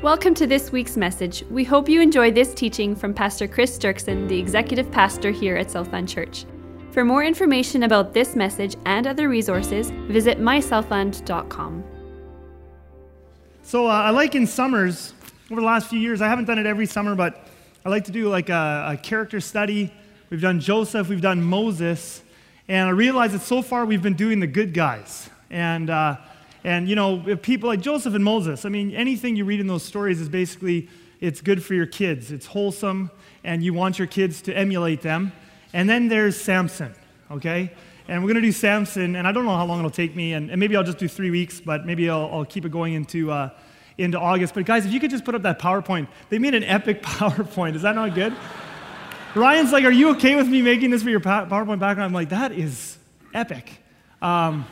Welcome to this week's message. We hope you enjoy this teaching from Pastor Chris Dirksen, the executive pastor here at Southland Church. For more information about this message and other resources, visit mysouthland.com. So uh, I like in summers, over the last few years, I haven't done it every summer, but I like to do like a, a character study. We've done Joseph, we've done Moses, and I realize that so far we've been doing the good guys. And uh, and, you know, people like Joseph and Moses, I mean, anything you read in those stories is basically, it's good for your kids. It's wholesome, and you want your kids to emulate them. And then there's Samson, okay? And we're going to do Samson, and I don't know how long it'll take me, and, and maybe I'll just do three weeks, but maybe I'll, I'll keep it going into, uh, into August. But guys, if you could just put up that PowerPoint, they made an epic PowerPoint. Is that not good? Ryan's like, Are you okay with me making this for your PowerPoint background? I'm like, That is epic. Um,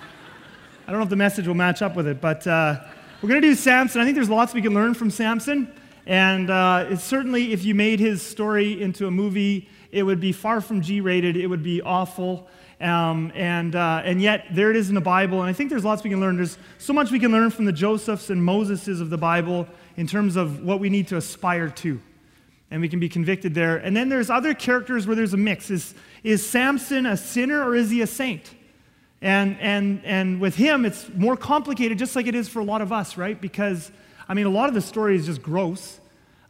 I don't know if the message will match up with it, but uh, we're going to do Samson. I think there's lots we can learn from Samson. And uh, it's certainly, if you made his story into a movie, it would be far from G rated, it would be awful. Um, and, uh, and yet, there it is in the Bible. And I think there's lots we can learn. There's so much we can learn from the Josephs and Moseses of the Bible in terms of what we need to aspire to. And we can be convicted there. And then there's other characters where there's a mix. Is, is Samson a sinner or is he a saint? And, and, and with him, it's more complicated, just like it is for a lot of us, right? Because, I mean, a lot of the story is just gross.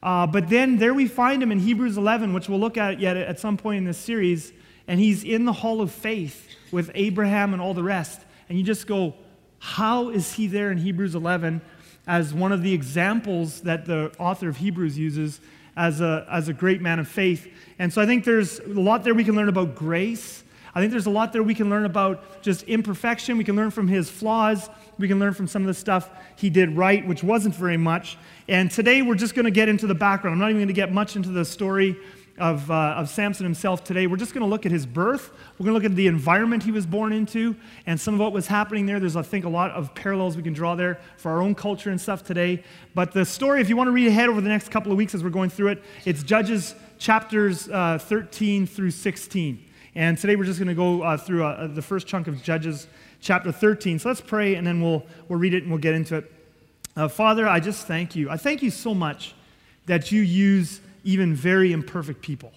Uh, but then there we find him in Hebrews 11, which we'll look at yet at some point in this series. And he's in the hall of faith with Abraham and all the rest. And you just go, how is he there in Hebrews 11 as one of the examples that the author of Hebrews uses as a, as a great man of faith? And so I think there's a lot there we can learn about grace I think there's a lot there we can learn about just imperfection. We can learn from his flaws. We can learn from some of the stuff he did right, which wasn't very much. And today we're just going to get into the background. I'm not even going to get much into the story of, uh, of Samson himself today. We're just going to look at his birth. We're going to look at the environment he was born into and some of what was happening there. There's, I think, a lot of parallels we can draw there for our own culture and stuff today. But the story, if you want to read ahead over the next couple of weeks as we're going through it, it's Judges chapters uh, 13 through 16. And today we're just going to go uh, through uh, the first chunk of Judges chapter 13. So let's pray and then we'll, we'll read it and we'll get into it. Uh, Father, I just thank you. I thank you so much that you use even very imperfect people.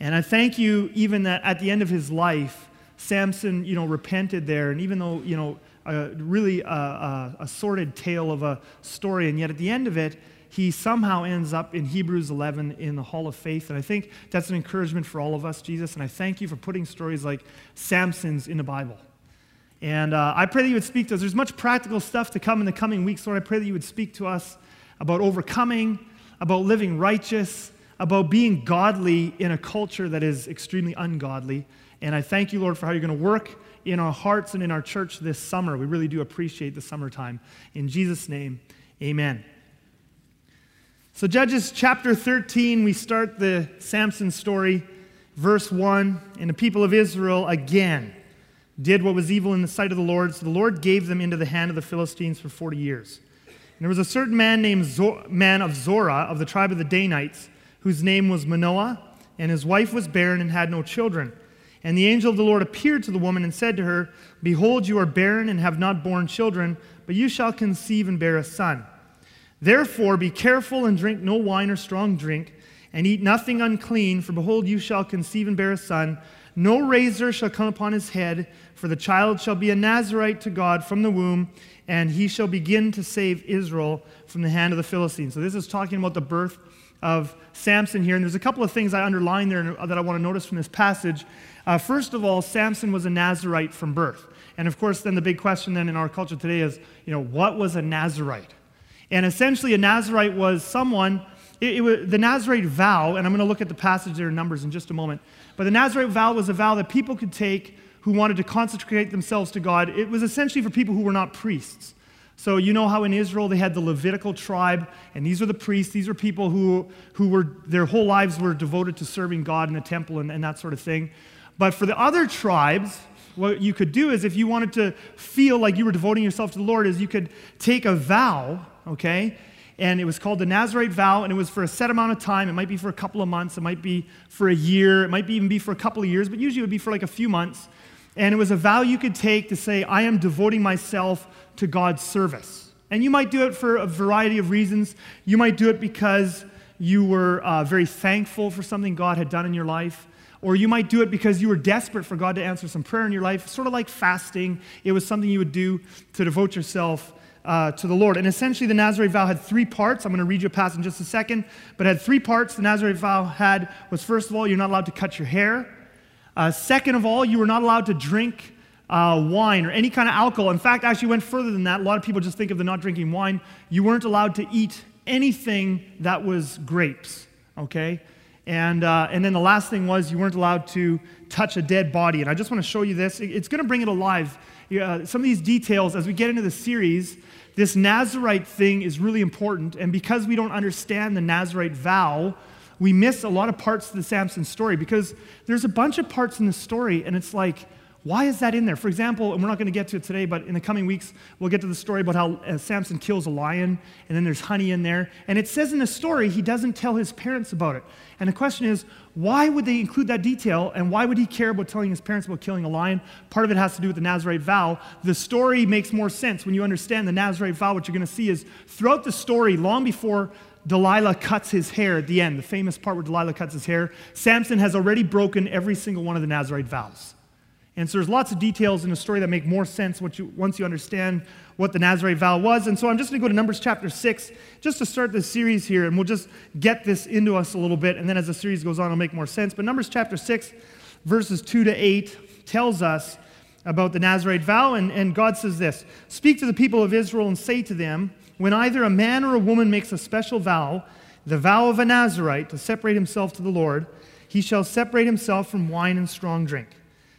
And I thank you even that at the end of his life, Samson, you know, repented there. And even though, you know, really a, a, a sordid tale of a story, and yet at the end of it, he somehow ends up in Hebrews 11 in the Hall of Faith. And I think that's an encouragement for all of us, Jesus. And I thank you for putting stories like Samson's in the Bible. And uh, I pray that you would speak to us. There's much practical stuff to come in the coming weeks, Lord. I pray that you would speak to us about overcoming, about living righteous, about being godly in a culture that is extremely ungodly. And I thank you, Lord, for how you're going to work in our hearts and in our church this summer. We really do appreciate the summertime. In Jesus' name, amen. So, Judges chapter 13, we start the Samson story, verse 1. And the people of Israel again did what was evil in the sight of the Lord. So the Lord gave them into the hand of the Philistines for 40 years. And there was a certain man named Zor- man of Zorah of the tribe of the Danites, whose name was Manoah, and his wife was barren and had no children. And the angel of the Lord appeared to the woman and said to her, Behold, you are barren and have not borne children, but you shall conceive and bear a son. Therefore, be careful and drink no wine or strong drink, and eat nothing unclean, for behold, you shall conceive and bear a son. No razor shall come upon his head, for the child shall be a Nazarite to God from the womb, and he shall begin to save Israel from the hand of the Philistines. So, this is talking about the birth of Samson here. And there's a couple of things I underline there that I want to notice from this passage. Uh, first of all, Samson was a Nazarite from birth. And of course, then the big question then in our culture today is, you know, what was a Nazarite? And essentially, a Nazarite was someone, it, it was, the Nazarite vow, and I'm going to look at the passage there in Numbers in just a moment, but the Nazarite vow was a vow that people could take who wanted to consecrate themselves to God. It was essentially for people who were not priests. So, you know how in Israel they had the Levitical tribe, and these are the priests. These are people who, who were, their whole lives were devoted to serving God in the temple and, and that sort of thing. But for the other tribes, what you could do is if you wanted to feel like you were devoting yourself to the Lord, is you could take a vow okay? And it was called the Nazarite vow, and it was for a set amount of time. It might be for a couple of months, it might be for a year, it might be even be for a couple of years, but usually it would be for like a few months. And it was a vow you could take to say, I am devoting myself to God's service, And you might do it for a variety of reasons. You might do it because you were uh, very thankful for something God had done in your life. Or you might do it because you were desperate for God to answer some prayer in your life, sort of like fasting. It was something you would do to devote yourself uh, to the Lord. And essentially, the Nazarite vow had three parts. I'm going to read you a passage in just a second, but it had three parts. The Nazarite vow had was first of all, you're not allowed to cut your hair. Uh, second of all, you were not allowed to drink uh, wine or any kind of alcohol. In fact, actually went further than that. A lot of people just think of the not drinking wine. You weren't allowed to eat anything that was grapes. Okay. And, uh, and then the last thing was you weren't allowed to touch a dead body. And I just want to show you this. It's going to bring it alive. Uh, some of these details, as we get into the series, this Nazarite thing is really important. And because we don't understand the Nazarite vow, we miss a lot of parts of the Samson story because there's a bunch of parts in the story, and it's like, why is that in there? For example, and we're not going to get to it today, but in the coming weeks, we'll get to the story about how uh, Samson kills a lion, and then there's honey in there. And it says in the story, he doesn't tell his parents about it. And the question is, why would they include that detail, and why would he care about telling his parents about killing a lion? Part of it has to do with the Nazarite vow. The story makes more sense when you understand the Nazarite vow. What you're going to see is throughout the story, long before Delilah cuts his hair at the end, the famous part where Delilah cuts his hair, Samson has already broken every single one of the Nazarite vows. And so there's lots of details in the story that make more sense once you, once you understand what the Nazarite vow was. And so I'm just going to go to Numbers chapter 6 just to start this series here, and we'll just get this into us a little bit. And then as the series goes on, it'll make more sense. But Numbers chapter 6, verses 2 to 8, tells us about the Nazarite vow. And, and God says this Speak to the people of Israel and say to them, When either a man or a woman makes a special vow, the vow of a Nazarite, to separate himself to the Lord, he shall separate himself from wine and strong drink.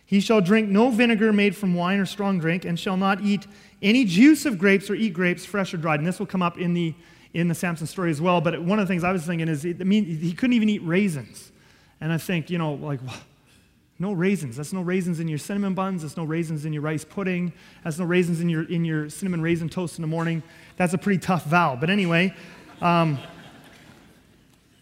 He shall drink no vinegar made from wine or strong drink, and shall not eat any juice of grapes or eat grapes, fresh or dried. And this will come up in the, in the Samson story as well. But one of the things I was thinking is, I mean, he couldn't even eat raisins. And I think, you know, like, no raisins. That's no raisins in your cinnamon buns. That's no raisins in your rice pudding. That's no raisins in your, in your cinnamon raisin toast in the morning. That's a pretty tough vow. But anyway, um,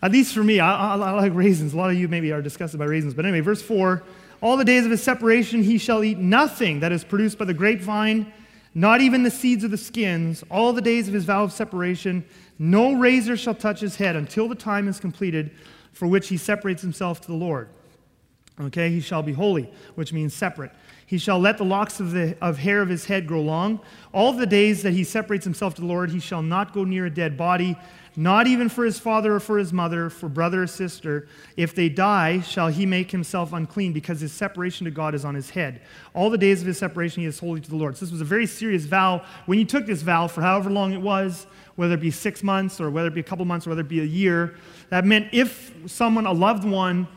at least for me, I, I, I like raisins. A lot of you maybe are disgusted by raisins. But anyway, verse 4 all the days of his separation he shall eat nothing that is produced by the grapevine, not even the seeds of the skins. All the days of his vow of separation, no razor shall touch his head until the time is completed for which he separates himself to the Lord. Okay, he shall be holy, which means separate. He shall let the locks of, the, of hair of his head grow long. All the days that he separates himself to the Lord, he shall not go near a dead body, not even for his father or for his mother, for brother or sister. If they die, shall he make himself unclean, because his separation to God is on his head. All the days of his separation he is holy to the Lord. So this was a very serious vow. When you took this vow, for however long it was, whether it be six months or whether it be a couple months or whether it be a year, that meant if someone, a loved one,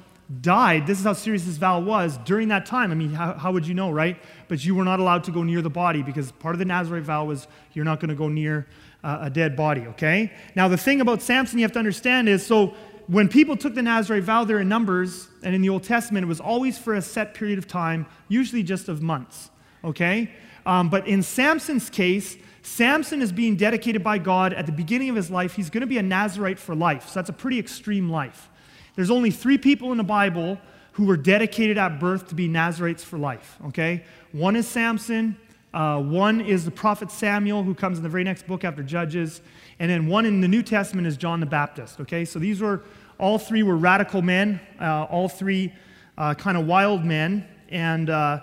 died, this is how serious this vow was during that time. I mean, how, how, would you know, right? But you were not allowed to go near the body because part of the Nazarite vow was you're not going to go near uh, a dead body, okay? Now, the thing about Samson you have to understand is so when people took the Nazarite vow there in Numbers and in the Old Testament, it was always for a set period of time, usually just of months, okay? Um, but in Samson's case, Samson is being dedicated by God at the beginning of his life. He's going to be a Nazarite for life. So that's a pretty extreme life. There's only three people in the Bible who were dedicated at birth to be Nazarites for life, okay? One is Samson, uh, one is the prophet Samuel, who comes in the very next book after Judges, and then one in the New Testament is John the Baptist, okay? So these were, all three were radical men, uh, all three uh, kind of wild men, and, uh,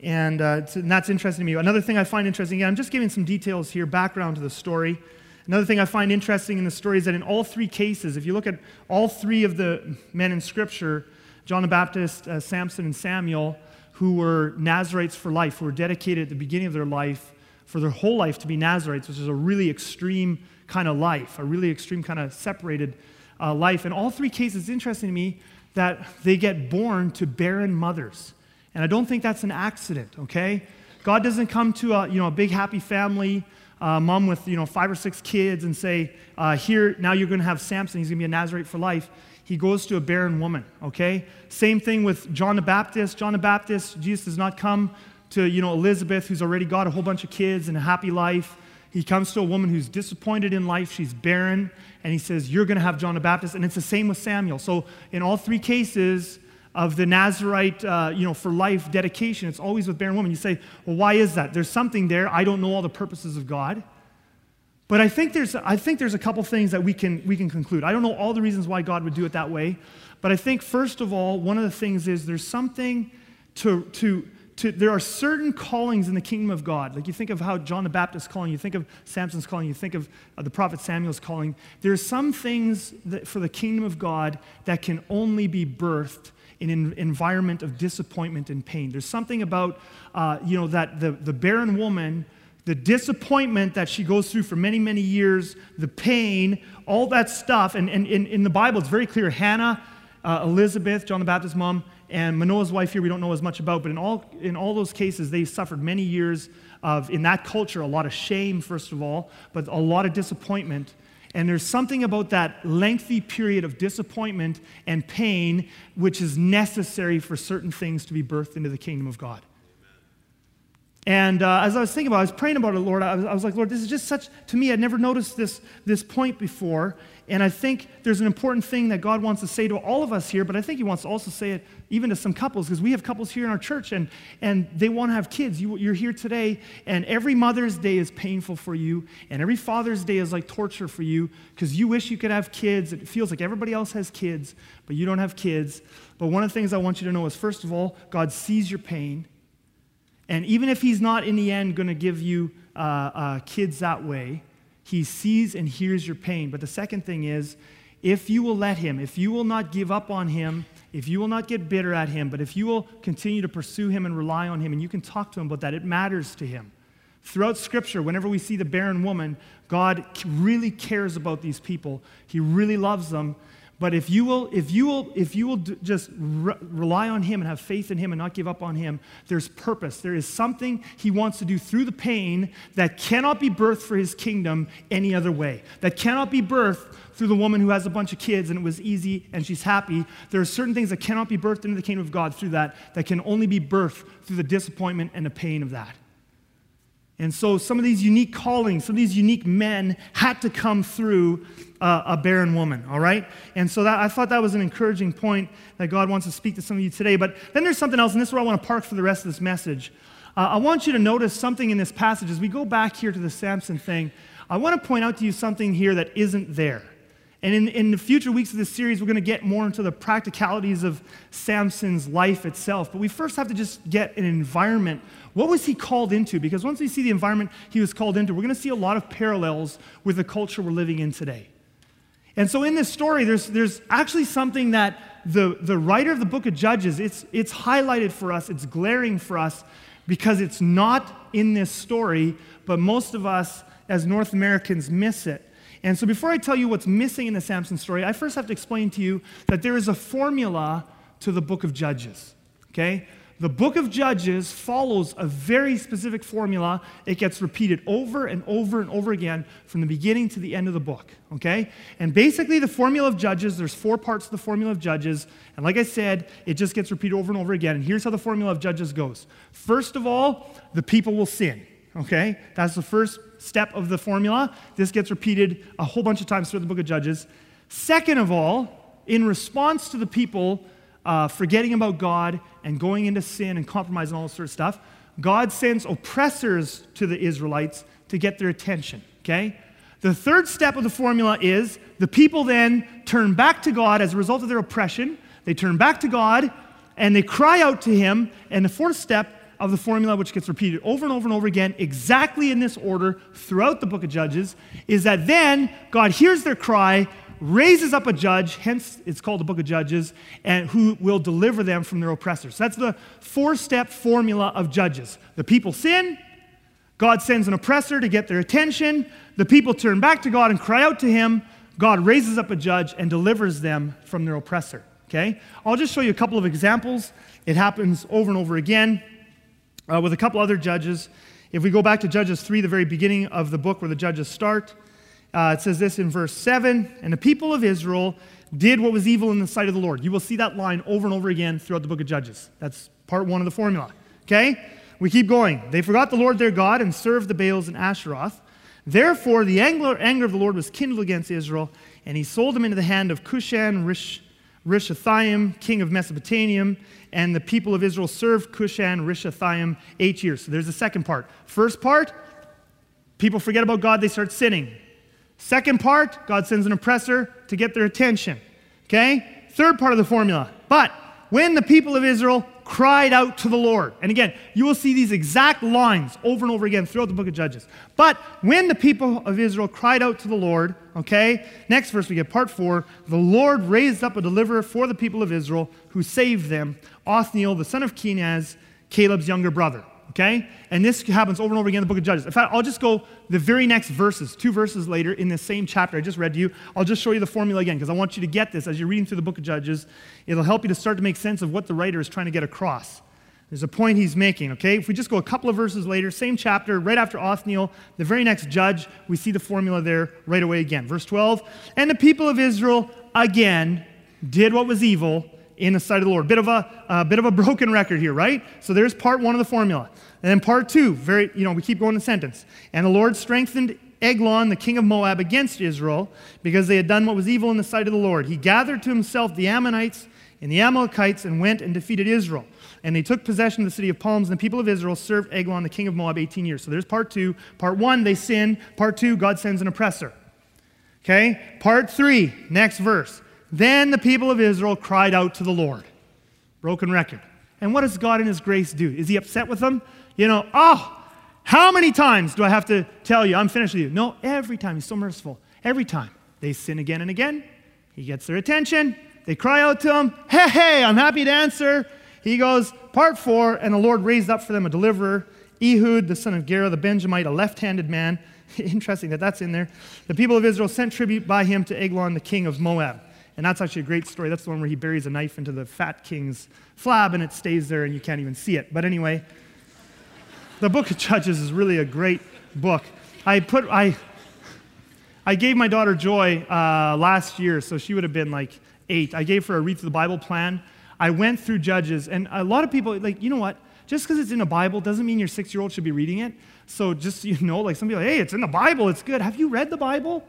and, uh, and that's interesting to me. Another thing I find interesting, yeah, I'm just giving some details here, background to the story. Another thing I find interesting in the story is that in all three cases, if you look at all three of the men in Scripture, John the Baptist, uh, Samson, and Samuel, who were Nazarites for life, who were dedicated at the beginning of their life for their whole life to be Nazarites, which is a really extreme kind of life, a really extreme kind of separated uh, life. In all three cases, it's interesting to me that they get born to barren mothers. And I don't think that's an accident, okay? God doesn't come to a, you know, a big happy family uh, mom with you know five or six kids and say, uh, "Here now you're going to have Samson. He's going to be a Nazarite for life." He goes to a barren woman. Okay. Same thing with John the Baptist. John the Baptist. Jesus does not come to you know Elizabeth, who's already got a whole bunch of kids and a happy life. He comes to a woman who's disappointed in life. She's barren, and he says, "You're going to have John the Baptist." And it's the same with Samuel. So in all three cases of the Nazarite, uh, you know, for life dedication. It's always with barren women. You say, well, why is that? There's something there. I don't know all the purposes of God. But I think there's, I think there's a couple things that we can, we can conclude. I don't know all the reasons why God would do it that way, but I think, first of all, one of the things is there's something to, to, to, there are certain callings in the kingdom of God. Like you think of how John the Baptist calling, you think of Samson's calling, you think of uh, the prophet Samuel's calling. There are some things that, for the kingdom of God that can only be birthed in an environment of disappointment and pain. There's something about, uh, you know, that the, the barren woman the disappointment that she goes through for many, many years, the pain, all that stuff. And, and, and in the Bible, it's very clear Hannah, uh, Elizabeth, John the Baptist's mom, and Manoah's wife here, we don't know as much about, but in all, in all those cases, they suffered many years of, in that culture, a lot of shame, first of all, but a lot of disappointment. And there's something about that lengthy period of disappointment and pain which is necessary for certain things to be birthed into the kingdom of God. And uh, as I was thinking about it, I was praying about it, Lord, I was, I was, like, Lord, this is just such, to me, I'd never noticed this, this point before. And I think there's an important thing that God wants to say to all of us here, but I think He wants to also say it even to some couples, because we have couples here in our church and, and they want to have kids. You, you're here today, and every Mother's Day is painful for you, and every Father's Day is like torture for you because you wish you could have kids. It feels like everybody else has kids, but you don't have kids. But one of the things I want you to know is first of all, God sees your pain. And even if he's not in the end going to give you uh, uh, kids that way, he sees and hears your pain. But the second thing is, if you will let him, if you will not give up on him, if you will not get bitter at him, but if you will continue to pursue him and rely on him, and you can talk to him about that, it matters to him. Throughout Scripture, whenever we see the barren woman, God really cares about these people. He really loves them, but if you will, if you will, if you will just re- rely on Him and have faith in Him and not give up on Him, there's purpose. There is something He wants to do through the pain that cannot be birthed for His kingdom any other way. That cannot be birthed through the woman who has a bunch of kids and it was easy and she's happy. There are certain things that cannot be birthed into the kingdom of God through that, that can only be birthed through the disappointment and the pain of that. And so some of these unique callings, some of these unique men had to come through uh, a barren woman, all right? And so that, I thought that was an encouraging point that God wants to speak to some of you today. But then there's something else, and this is where I want to park for the rest of this message. Uh, I want you to notice something in this passage. As we go back here to the Samson thing, I want to point out to you something here that isn't there. And in, in the future weeks of this series, we're going to get more into the practicalities of Samson's life itself. But we first have to just get an environment. What was he called into? Because once we see the environment he was called into, we're going to see a lot of parallels with the culture we're living in today. And so in this story, there's, there's actually something that the, the writer of the book of Judges, it's, it's highlighted for us, it's glaring for us because it's not in this story, but most of us as North Americans miss it. And so, before I tell you what's missing in the Samson story, I first have to explain to you that there is a formula to the book of Judges. Okay? The book of Judges follows a very specific formula. It gets repeated over and over and over again from the beginning to the end of the book. Okay? And basically, the formula of Judges, there's four parts to the formula of Judges. And like I said, it just gets repeated over and over again. And here's how the formula of Judges goes First of all, the people will sin. Okay? That's the first step of the formula. This gets repeated a whole bunch of times throughout the book of Judges. Second of all, in response to the people uh, forgetting about God and going into sin and compromise and all this sort of stuff, God sends oppressors to the Israelites to get their attention. Okay? The third step of the formula is the people then turn back to God as a result of their oppression. They turn back to God and they cry out to Him. And the fourth step of the formula, which gets repeated over and over and over again, exactly in this order throughout the book of Judges, is that then God hears their cry, raises up a judge, hence it's called the book of Judges, and who will deliver them from their oppressors. That's the four step formula of Judges. The people sin, God sends an oppressor to get their attention, the people turn back to God and cry out to Him, God raises up a judge and delivers them from their oppressor. Okay? I'll just show you a couple of examples. It happens over and over again uh, with a couple other judges. If we go back to Judges 3, the very beginning of the book where the judges start, uh, it says this in verse 7 And the people of Israel did what was evil in the sight of the Lord. You will see that line over and over again throughout the book of Judges. That's part one of the formula. Okay? We keep going. They forgot the Lord their God and served the Baals and Asheroth. Therefore, the anger of the Lord was kindled against Israel, and he sold them into the hand of Cushan Rish, Rishathaim, king of Mesopotamia, and the people of Israel served Cushan Rishathaim eight years. So there's the second part. First part, People forget about God, they start sinning. Second part, God sends an oppressor to get their attention. Okay? Third part of the formula. But when the people of Israel cried out to the Lord. And again, you will see these exact lines over and over again throughout the book of Judges. But when the people of Israel cried out to the Lord, okay, next verse we get part four the Lord raised up a deliverer for the people of Israel who saved them, Othniel, the son of Kenaz, Caleb's younger brother. Okay? And this happens over and over again in the book of Judges. In fact, I'll just go the very next verses, two verses later in this same chapter I just read to you. I'll just show you the formula again because I want you to get this as you're reading through the book of Judges. It'll help you to start to make sense of what the writer is trying to get across. There's a point he's making, okay? If we just go a couple of verses later, same chapter, right after Othniel, the very next judge, we see the formula there right away again. Verse 12, and the people of Israel again did what was evil in the sight of the Lord. Bit of a, a bit of a broken record here, right? So there's part one of the formula. And then part two, very, you know, we keep going the sentence. And the Lord strengthened Eglon, the king of Moab, against Israel because they had done what was evil in the sight of the Lord. He gathered to himself the Ammonites and the Amalekites and went and defeated Israel. And they took possession of the city of palms, and the people of Israel served Eglon, the king of Moab, 18 years. So there's part two. Part one, they sin. Part two, God sends an oppressor. Okay? Part three, next verse. Then the people of Israel cried out to the Lord. Broken record. And what does God in His grace do? Is He upset with them? You know, oh, how many times do I have to tell you I'm finished with you? No, every time. He's so merciful. Every time. They sin again and again. He gets their attention. They cry out to him, Hey, hey, I'm happy to answer. He goes, Part four, and the Lord raised up for them a deliverer, Ehud, the son of Gera, the Benjamite, a left handed man. Interesting that that's in there. The people of Israel sent tribute by him to Eglon, the king of Moab. And that's actually a great story. That's the one where he buries a knife into the fat king's flab and it stays there and you can't even see it. But anyway, the book of Judges is really a great book. I put, I, I gave my daughter Joy uh, last year, so she would have been like eight. I gave her a read through the Bible plan. I went through Judges, and a lot of people, like, you know what? Just because it's in a Bible doesn't mean your six year old should be reading it. So just you know, like some people, hey, it's in the Bible, it's good. Have you read the Bible?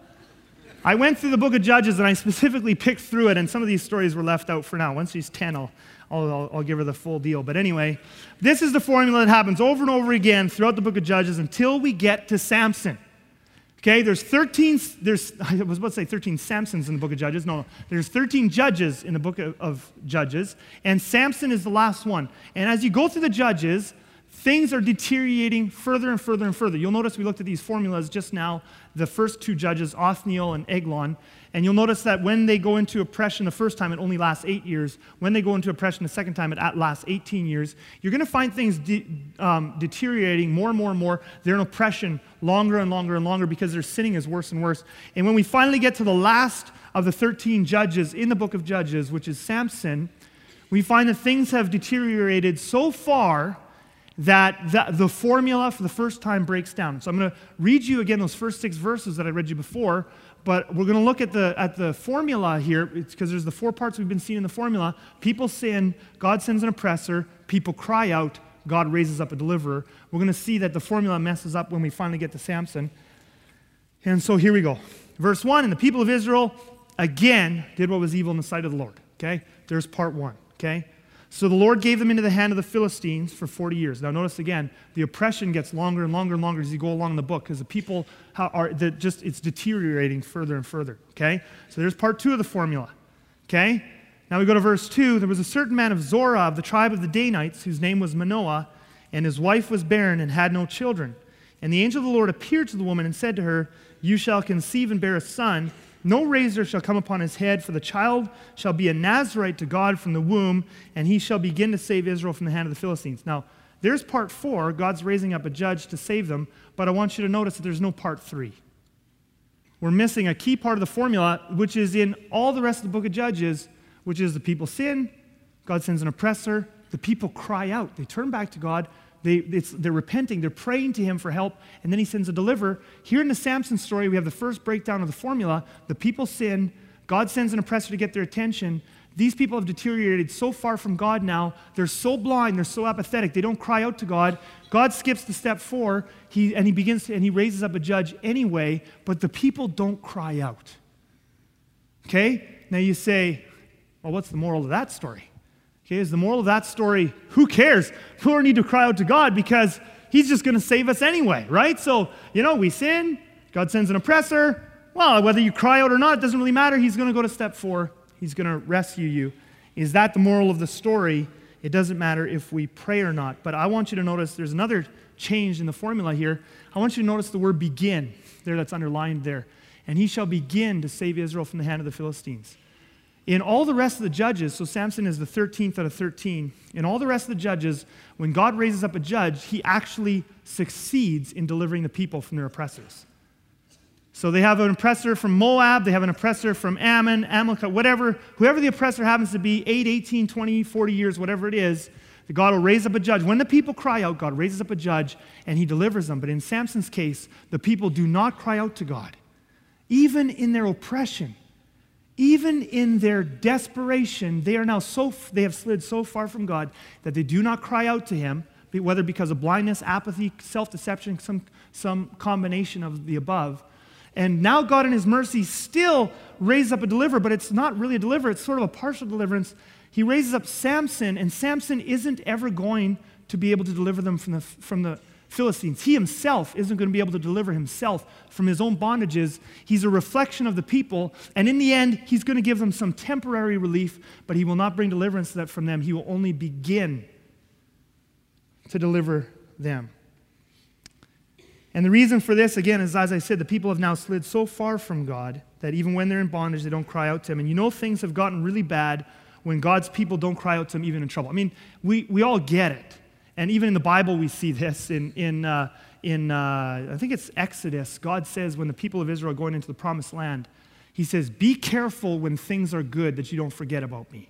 I went through the book of Judges and I specifically picked through it, and some of these stories were left out for now. Once she's 10, I'll, I'll, I'll, give her the full deal. But anyway, this is the formula that happens over and over again throughout the book of Judges until we get to Samson. Okay, there's 13, there's, I was about to say 13 Samsons in the book of Judges. No, there's 13 judges in the book of, of Judges, and Samson is the last one. And as you go through the Judges, things are deteriorating further and further and further. You'll notice we looked at these formulas just now, the first two judges, Othniel and Eglon. And you'll notice that when they go into oppression the first time, it only lasts eight years. When they go into oppression the second time, it lasts 18 years. You're going to find things de- um, deteriorating more and more and more. They're in oppression longer and longer and longer because their sinning is worse and worse. And when we finally get to the last of the 13 judges in the book of Judges, which is Samson, we find that things have deteriorated so far that the, the, formula for the first time breaks down. So I'm going to read you again those first six verses that I read you before, but we're going to look at the, at the formula here because there's the four parts we've been seeing in the formula. People sin, God sends an oppressor, people cry out, God raises up a deliverer. We're going to see that the formula messes up when we finally get to Samson. And so here we go. Verse 1 And the people of Israel again did what was evil in the sight of the Lord. Okay? There's part one. Okay? So the Lord gave them into the hand of the Philistines for 40 years. Now, notice again, the oppression gets longer and longer and longer as you go along in the book because the people are just, it's deteriorating further and further. Okay? So there's part two of the formula. Okay? Now we go to verse 2. There was a certain man of Zorah of the tribe of the Danites whose name was Manoah, and his wife was barren and had no children. And the angel of the Lord appeared to the woman and said to her, You shall conceive and bear a son no razor shall come upon his head, for the child shall be a Nazarite to God from the womb, and he shall begin to save Israel from the hand of the Philistines. Now, there's part four. God's raising up a judge to save them, but I want you to notice that there's no part three. We're missing a key part of the formula, which is in all the rest of the book of Judges, which is the people sin, God sends an oppressor, the people cry out, they turn back to God, they, they're repenting, they're praying to him for help, and then he sends a deliverer. Here in the Samson story, we have the first breakdown of the formula. The people sin, God sends an oppressor to get their attention. These people have deteriorated so far from God now. They're so blind, they're so apathetic, they don't cry out to God. God skips to step four, he, and he begins to, and he raises up a judge anyway, but the people don't cry out. Okay? Now you say, well, what's the moral of that story? Okay, is the moral of that story, who cares? Poor need to cry out to God because he's just going to save us anyway, right? So, you know, we sin, God sends an oppressor. Well, whether you cry out or not, it doesn't really matter. He's going to go to step four, he's going to rescue you. Is that the moral of the story? It doesn't matter if we pray or not. But I want you to notice there's another change in the formula here. I want you to notice the word begin there that's underlined there. And he shall begin to save Israel from the hand of the Philistines. In all the rest of the judges, so Samson is the 13th out of 13, in all the rest of the judges, when God raises up a judge, he actually succeeds in delivering the people from their oppressors. So they have an oppressor from Moab, they have an oppressor from Ammon, Amalekite, whatever, whoever the oppressor happens to be, 8, 18, 20, 40 years, whatever it is, God will raise up a judge. When the people cry out, God raises up a judge and he delivers them. But in Samson's case, the people do not cry out to God. Even in their oppression, even in their desperation, they are now so, they have slid so far from God that they do not cry out to him, whether because of blindness, apathy, self deception, some, some combination of the above. And now God, in His mercy, still raises up a deliverer, but it's not really a deliverer, it's sort of a partial deliverance. He raises up Samson, and Samson isn't ever going to be able to deliver them from the, from the Philistines. He himself isn't going to be able to deliver himself from his own bondages. He's a reflection of the people, and in the end, he's going to give them some temporary relief, but he will not bring deliverance from them. He will only begin to deliver them. And the reason for this, again, is as I said, the people have now slid so far from God that even when they're in bondage, they don't cry out to Him. And you know, things have gotten really bad when God's people don't cry out to Him, even in trouble. I mean, we, we all get it. And even in the Bible, we see this. In, in, uh, in uh, I think it's Exodus, God says when the people of Israel are going into the promised land, He says, Be careful when things are good that you don't forget about me.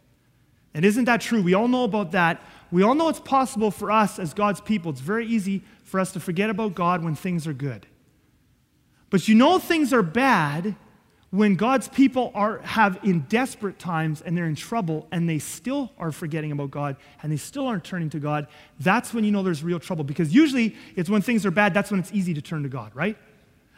And isn't that true? We all know about that. We all know it's possible for us as God's people. It's very easy for us to forget about God when things are good. But you know things are bad when God's people are have in desperate times and they're in trouble and they still are forgetting about God and they still aren't turning to God. That's when you know there's real trouble because usually it's when things are bad that's when it's easy to turn to God, right?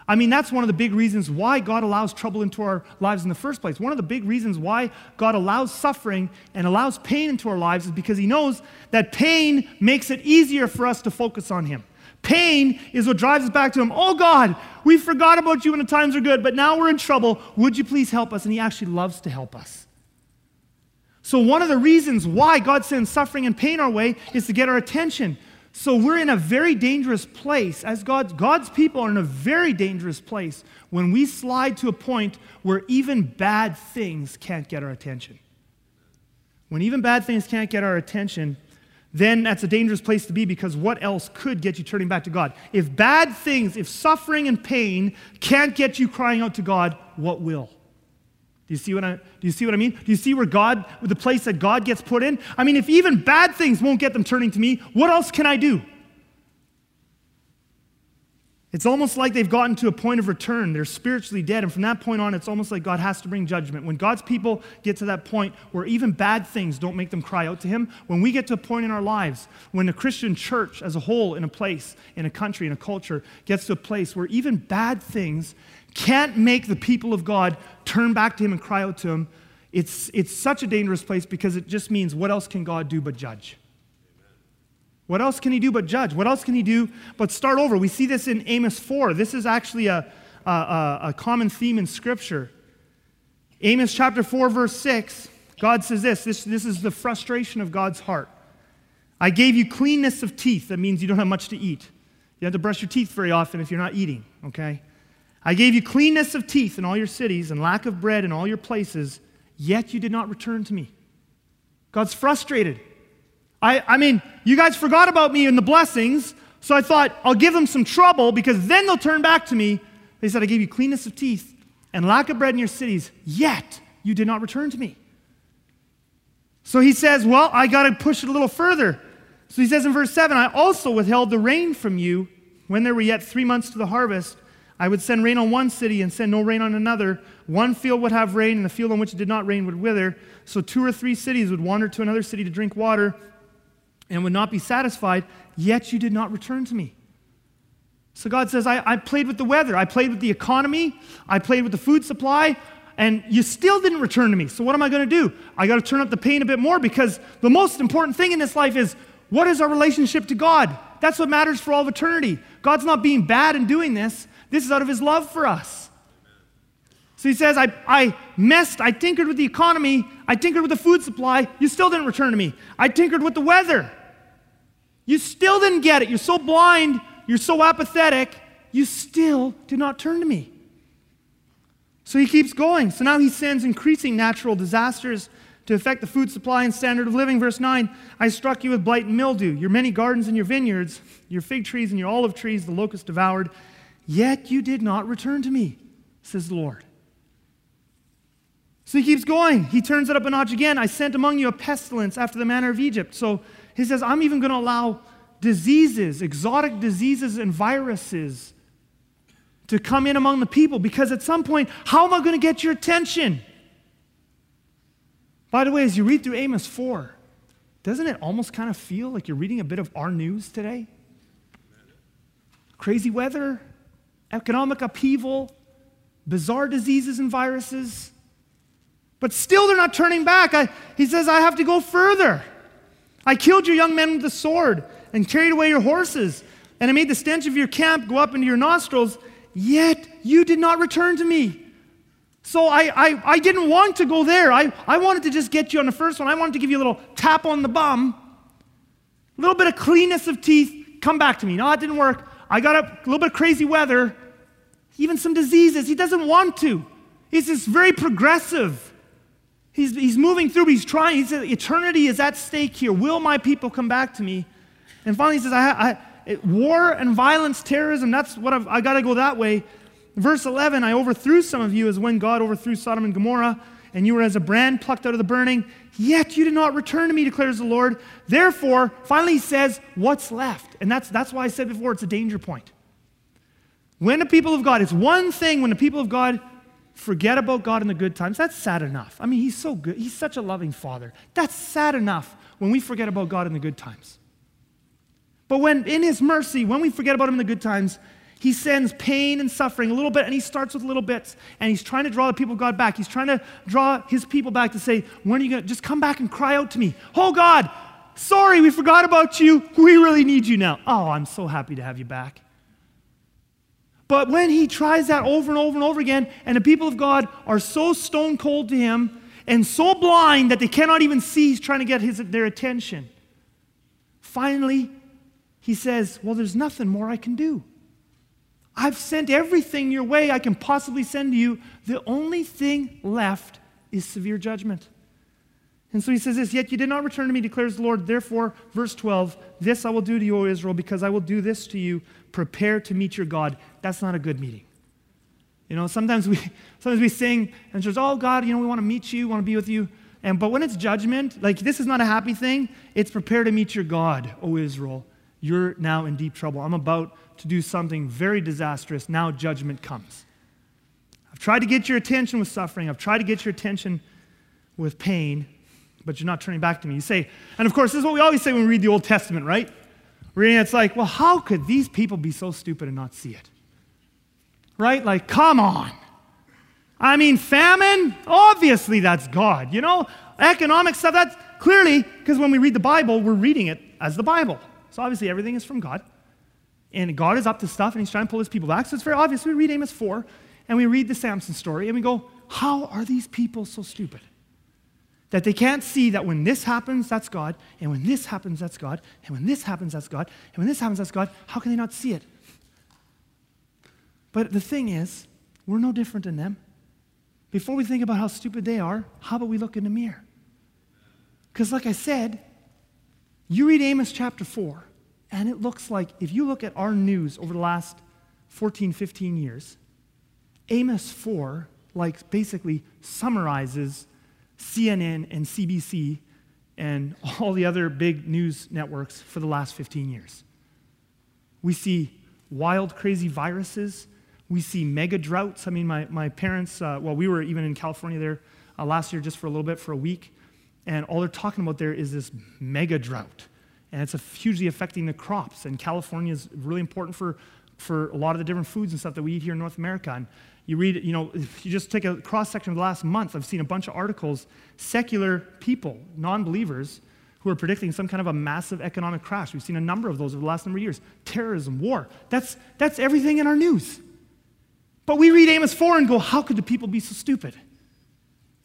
I mean, that's one of the big reasons why God allows trouble into our lives in the first place. One of the big reasons why God allows suffering and allows pain into our lives is because He knows that pain makes it easier for us to focus on Him. Pain is what drives us back to Him. Oh God, we forgot about you when the times are good, but now we're in trouble. Would you please help us? And He actually loves to help us. So, one of the reasons why God sends suffering and pain our way is to get our attention. So we're in a very dangerous place. As God's, God's people are in a very dangerous place when we slide to a point where even bad things can't get our attention. When even bad things can't get our attention, then that's a dangerous place to be because what else could get you turning back to God? If bad things, if suffering and pain can't get you crying out to God, what will? Do you see what I, do you see what I mean? Do you see where God, the place that God gets put in? I mean, if even bad things won't get them turning to me, what else can I do? It's almost like they've gotten to a point of return. They're spiritually dead. And from that point on, it's almost like God has to bring judgment. When God's people get to that point where even bad things don't make them cry out to Him, when we get to a point in our lives, when the Christian church as a whole, in a place, in a country, in a culture, gets to a place where even bad things can't make the people of God turn back to Him and cry out to Him, it's, it's such a dangerous place because it just means what else can God do but judge? What else can He do but judge? What else can He do but start over? We see this in Amos 4. This is actually a, a, a common theme in Scripture. Amos chapter 4, verse 6, God says this, this this is the frustration of God's heart. I gave you cleanness of teeth. That means you don't have much to eat. You have to brush your teeth very often if you're not eating, okay? I gave you cleanness of teeth in all your cities and lack of bread in all your places, yet you did not return to me. God's frustrated. I, I mean, you guys forgot about me and the blessings, so I thought I'll give them some trouble because then they'll turn back to me. They said, I gave you cleanness of teeth and lack of bread in your cities, yet you did not return to me. So he says, Well, I got to push it a little further. So he says in verse 7 I also withheld the rain from you when there were yet three months to the harvest I would send rain on one city and send no rain on another. One field would have rain, and the field on which it did not rain would wither. So two or three cities would wander to another city to drink water and would not be satisfied, yet you did not return to me. So God says, I, I played with the weather, I played with the economy, I played with the food supply, and you still didn't return to me. So what am I going to do? I got to turn up the pain a bit more because the most important thing in this life is What is our relationship to God? That's what matters for all of eternity. God's not being bad in doing this, this is out of his love for us. So he says, I, I messed, I tinkered with the economy, I tinkered with the food supply, you still didn't return to me. I tinkered with the weather. You still didn't get it. You're so blind, you're so apathetic, you still did not turn to me. So he keeps going. So now he sends increasing natural disasters to affect the food supply and standard of living. Verse 9 I struck you with blight and mildew, your many gardens and your vineyards, your fig trees and your olive trees, the locust devoured. Yet you did not return to me, says the Lord. So he keeps going. He turns it up a notch again. I sent among you a pestilence after the manner of Egypt. So he says, I'm even going to allow diseases, exotic diseases, and viruses to come in among the people because at some point, how am I going to get your attention? By the way, as you read through Amos 4, doesn't it almost kind of feel like you're reading a bit of our news today? Crazy weather, economic upheaval, bizarre diseases and viruses. But still, they're not turning back. I, he says, I have to go further. I killed your young men with the sword and carried away your horses, and I made the stench of your camp go up into your nostrils yet you did not return to me. So I, I, I didn't want to go there. I, I wanted to just get you on the first one. I wanted to give you a little tap on the bum, a little bit of cleanness of teeth. Come back to me. No, it didn't work. I got a little bit of crazy weather, even some diseases. He doesn't want to. He's just very progressive. He's, he's moving through, he's trying. He says, Eternity is at stake here. Will my people come back to me? And finally, he says, I, I, war and violence, terrorism, that's what I've, I got to go that way. Verse 11, I overthrew some of you as when God overthrew Sodom and Gomorrah, and you were as a brand plucked out of the burning. Yet you did not return to me, declares the Lord. Therefore, finally he says, What's left? And that's, that's why I said before it's a danger point. When the people of God, it's one thing when the people of God forget about God in the good times. That's sad enough. I mean, He's so good. He's such a loving Father. That's sad enough when we forget about God in the good times. But when in his mercy, when we forget about him in the good times, he sends pain and suffering a little bit, and he starts with little bits, and he's trying to draw the people of God back. He's trying to draw his people back to say, When are you going to just come back and cry out to me? Oh God, sorry, we forgot about you. We really need you now. Oh, I'm so happy to have you back. But when he tries that over and over and over again, and the people of God are so stone cold to him and so blind that they cannot even see he's trying to get his, their attention, finally, he says, Well, there's nothing more I can do. I've sent everything your way I can possibly send to you. The only thing left is severe judgment. And so he says this, Yet you did not return to me, declares the Lord. Therefore, verse 12, this I will do to you, O Israel, because I will do this to you. Prepare to meet your God. That's not a good meeting. You know, sometimes we sometimes we sing and says, Oh God, you know, we want to meet you, want to be with you. And but when it's judgment, like this is not a happy thing, it's prepare to meet your God, O Israel you're now in deep trouble. I'm about to do something very disastrous. Now judgment comes. I've tried to get your attention with suffering, I've tried to get your attention with pain, but you're not turning back to me. You say, and of course, this is what we always say when we read the Old Testament, right? Reading it's like, well, how could these people be so stupid and not see it? Right? Like, come on. I mean, famine, obviously that's God. You know, economic stuff, that's clearly, because when we read the Bible, we're reading it as the Bible. So obviously everything is from God. And God is up to stuff and he's trying to pull his people back. So it's very obvious. We read Amos 4 and we read the Samson story and we go, how are these people so stupid? That they can't see that when this happens, that's God, and when this happens, that's God, and when this happens, that's God, and when this happens, that's God. How can they not see it? But the thing is, we're no different than them. Before we think about how stupid they are, how about we look in the mirror? Because, like I said, you read Amos chapter 4, and it looks like, if you look at our news over the last 14, 15 years, Amos 4, like, basically summarizes CNN and CBC and all the other big news networks for the last 15 years. We see wild, crazy viruses. We see mega droughts. I mean, my, my parents, uh, well, we were even in California there uh, last year just for a little bit, for a week. And all they're talking about there is this mega drought. And it's hugely affecting the crops. And California is really important for, for a lot of the different foods and stuff that we eat here in North America. And you read, you know, if you just take a cross section of the last month, I've seen a bunch of articles, secular people, non believers, who are predicting some kind of a massive economic crash. We've seen a number of those over the last number of years. Terrorism, war. That's, that's everything in our news. But we read Amos 4 and go, how could the people be so stupid?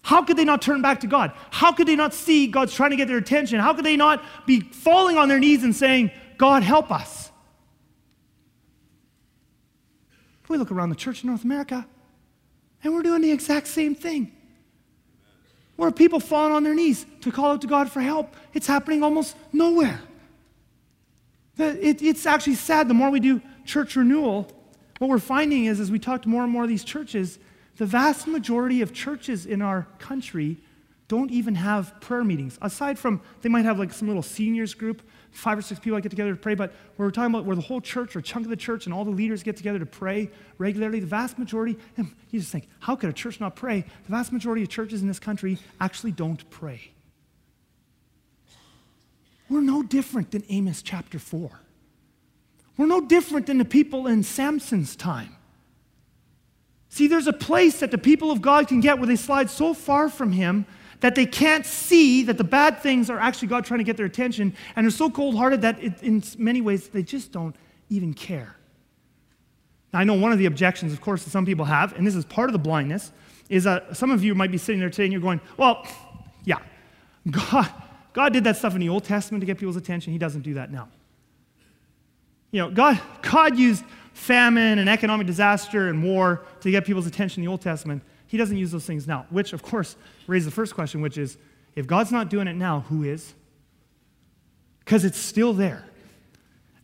How could they not turn back to God? How could they not see God's trying to get their attention? How could they not be falling on their knees and saying, God, help us? We look around the church in North America and we're doing the exact same thing. Where people falling on their knees to call out to God for help. It's happening almost nowhere. it's actually sad. The more we do church renewal, what we're finding is as we talk to more and more of these churches, the vast majority of churches in our country don't even have prayer meetings. Aside from, they might have like some little seniors group, five or six people I get together to pray, but we're talking about where the whole church or chunk of the church and all the leaders get together to pray regularly. The vast majority, and you just think, how could a church not pray? The vast majority of churches in this country actually don't pray. We're no different than Amos chapter 4. We're no different than the people in Samson's time. See, there's a place that the people of God can get where they slide so far from Him that they can't see that the bad things are actually God trying to get their attention, and they're so cold hearted that it, in many ways they just don't even care. Now, I know one of the objections, of course, that some people have, and this is part of the blindness, is that some of you might be sitting there today and you're going, well, yeah, God, God did that stuff in the Old Testament to get people's attention. He doesn't do that now. You know, God, God used famine and economic disaster and war to get people's attention in the Old Testament. He doesn't use those things now, which, of course, raises the first question, which is if God's not doing it now, who is? Because it's still there.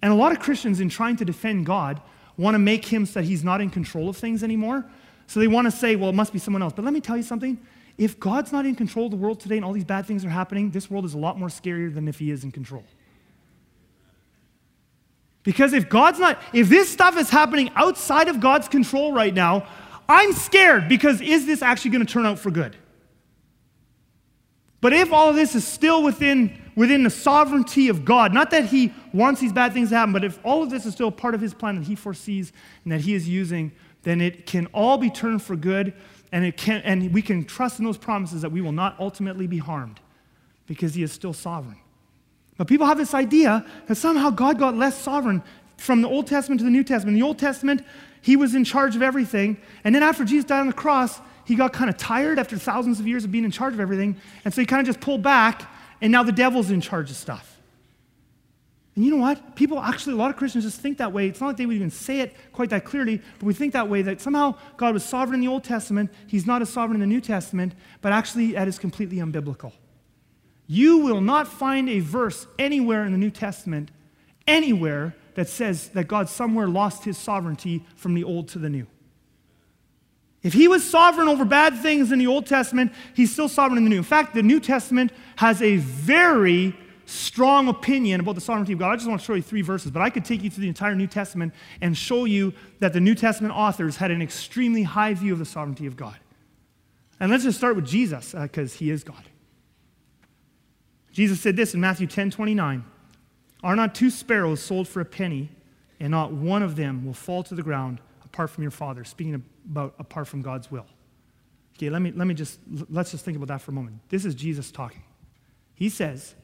And a lot of Christians, in trying to defend God, want to make him so that he's not in control of things anymore. So they want to say, well, it must be someone else. But let me tell you something. If God's not in control of the world today and all these bad things are happening, this world is a lot more scarier than if he is in control. Because if God's not, if this stuff is happening outside of God's control right now, I'm scared because is this actually going to turn out for good? But if all of this is still within, within the sovereignty of God, not that He wants these bad things to happen, but if all of this is still part of His plan that He foresees and that He is using, then it can all be turned for good, and, it can, and we can trust in those promises that we will not ultimately be harmed because He is still sovereign. But people have this idea that somehow God got less sovereign from the Old Testament to the New Testament. In the Old Testament, he was in charge of everything. And then after Jesus died on the cross, he got kind of tired after thousands of years of being in charge of everything. And so he kind of just pulled back, and now the devil's in charge of stuff. And you know what? People actually, a lot of Christians just think that way. It's not like they would even say it quite that clearly, but we think that way that somehow God was sovereign in the Old Testament, He's not as sovereign in the New Testament, but actually that is completely unbiblical. You will not find a verse anywhere in the New Testament, anywhere, that says that God somewhere lost his sovereignty from the old to the new. If he was sovereign over bad things in the Old Testament, he's still sovereign in the New. In fact, the New Testament has a very strong opinion about the sovereignty of God. I just want to show you three verses, but I could take you through the entire New Testament and show you that the New Testament authors had an extremely high view of the sovereignty of God. And let's just start with Jesus, because uh, he is God. Jesus said this in Matthew 10 29 Are not two sparrows sold for a penny, and not one of them will fall to the ground apart from your Father? Speaking about apart from God's will. Okay, let me, let me just, let's just think about that for a moment. This is Jesus talking. He says,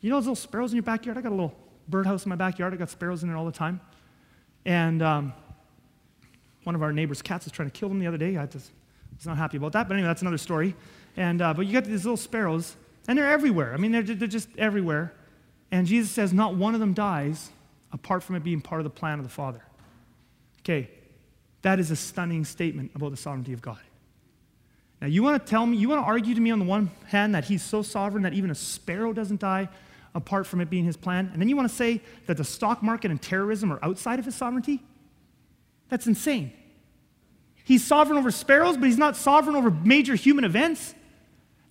You know those little sparrows in your backyard? I got a little birdhouse in my backyard. I got sparrows in there all the time. And um, one of our neighbor's cats was trying to kill them the other day. I just was not happy about that. But anyway, that's another story. And, uh, but you got these little sparrows, and they're everywhere. I mean, they're, they're just everywhere. And Jesus says, not one of them dies apart from it being part of the plan of the Father. Okay, that is a stunning statement about the sovereignty of God. Now, you want to tell me, you want to argue to me on the one hand that he's so sovereign that even a sparrow doesn't die apart from it being his plan, and then you want to say that the stock market and terrorism are outside of his sovereignty? That's insane. He's sovereign over sparrows, but he's not sovereign over major human events.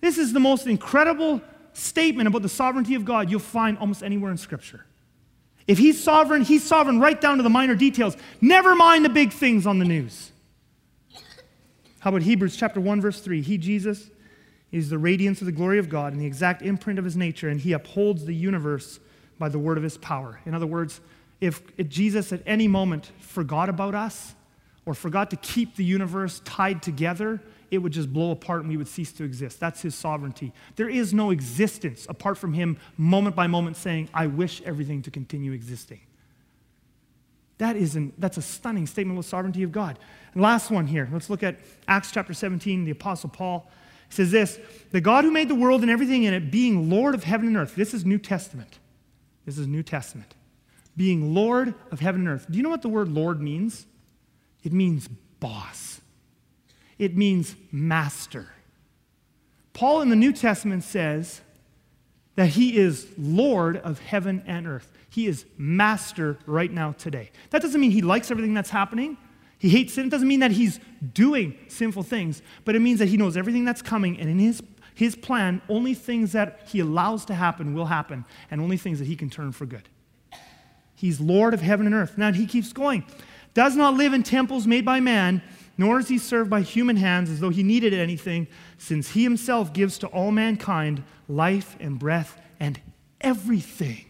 This is the most incredible statement about the sovereignty of God you'll find almost anywhere in Scripture. If He's sovereign, He's sovereign right down to the minor details. Never mind the big things on the news. How about Hebrews chapter 1, verse 3? He, Jesus, is the radiance of the glory of God and the exact imprint of His nature, and He upholds the universe by the word of His power. In other words, if Jesus at any moment forgot about us or forgot to keep the universe tied together it would just blow apart and we would cease to exist. That's his sovereignty. There is no existence apart from him, moment by moment, saying, I wish everything to continue existing. That is an, that's a stunning statement of the sovereignty of God. And last one here. Let's look at Acts chapter 17, the Apostle Paul. He says this The God who made the world and everything in it, being Lord of heaven and earth. This is New Testament. This is New Testament. Being Lord of heaven and earth. Do you know what the word Lord means? It means boss, it means master. Paul in the New Testament says that he is Lord of heaven and earth. He is master right now today. That doesn't mean he likes everything that's happening. He hates sin. It doesn't mean that he's doing sinful things, but it means that he knows everything that's coming, and in his, his plan, only things that he allows to happen will happen, and only things that he can turn for good. He's Lord of heaven and earth. Now he keeps going. Does not live in temples made by man, nor is he served by human hands as though he needed anything, since he himself gives to all mankind life and breath and everything.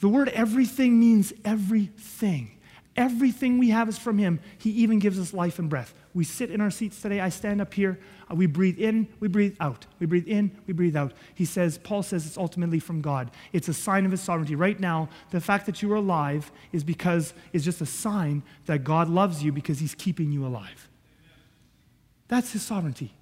The word everything means everything. Everything we have is from Him. He even gives us life and breath. We sit in our seats today. I stand up here. Uh, we breathe in, we breathe out. We breathe in, we breathe out. He says, Paul says it's ultimately from God. It's a sign of His sovereignty. Right now, the fact that you are alive is because is just a sign that God loves you because He's keeping you alive. That's His sovereignty.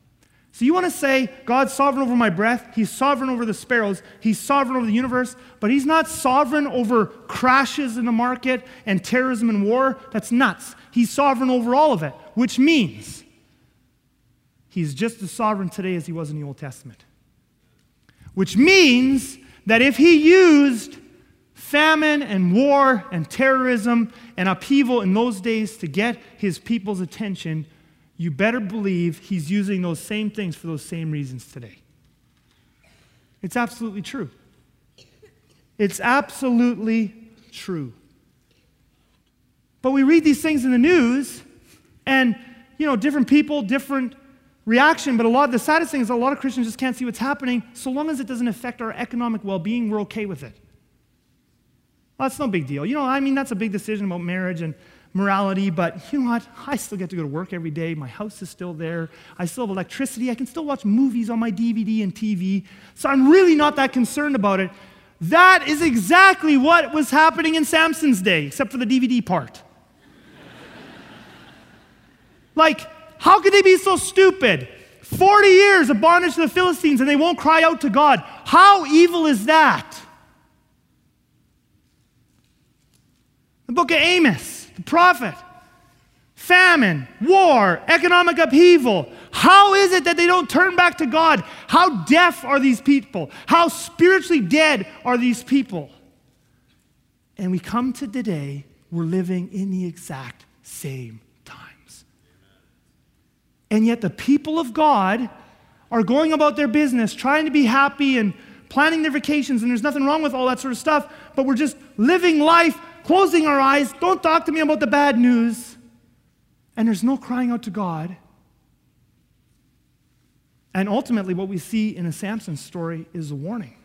So you want to say God's sovereign over my breath? He's sovereign over the sparrows. He's sovereign over the universe, but he's not sovereign over crashes in the market and terrorism and war. That's nuts. He's sovereign over all of it, which means he's just as sovereign today as he was in the Old Testament. Which means that if he used famine and war and terrorism and upheaval in those days to get his people's attention, you better believe he's using those same things for those same reasons today. It's absolutely true. It's absolutely true. But we read these things in the news, and, you know, different people, different reaction, but a lot, the saddest thing is a lot of Christians just can't see what's happening. So long as it doesn't affect our economic well being, we're okay with it. Well, that's no big deal. You know, I mean, that's a big decision about marriage and morality, but you know what? I still get to go to work every day. My house is still there. I still have electricity. I can still watch movies on my DVD and TV. So I'm really not that concerned about it. That is exactly what was happening in Samson's day, except for the DVD part. like, how could they be so stupid? 40 years of bondage to the Philistines and they won't cry out to God. How evil is that? The book of Amos the prophet. Famine, war, economic upheaval. How is it that they don't turn back to God? How deaf are these people? How spiritually dead are these people? And we come to today, we're living in the exact same times. And yet, the people of God are going about their business, trying to be happy and planning their vacations, and there's nothing wrong with all that sort of stuff, but we're just living life closing our eyes. Don't talk to me about the bad news. And there's no crying out to God. And ultimately, what we see in the Samson story is a warning.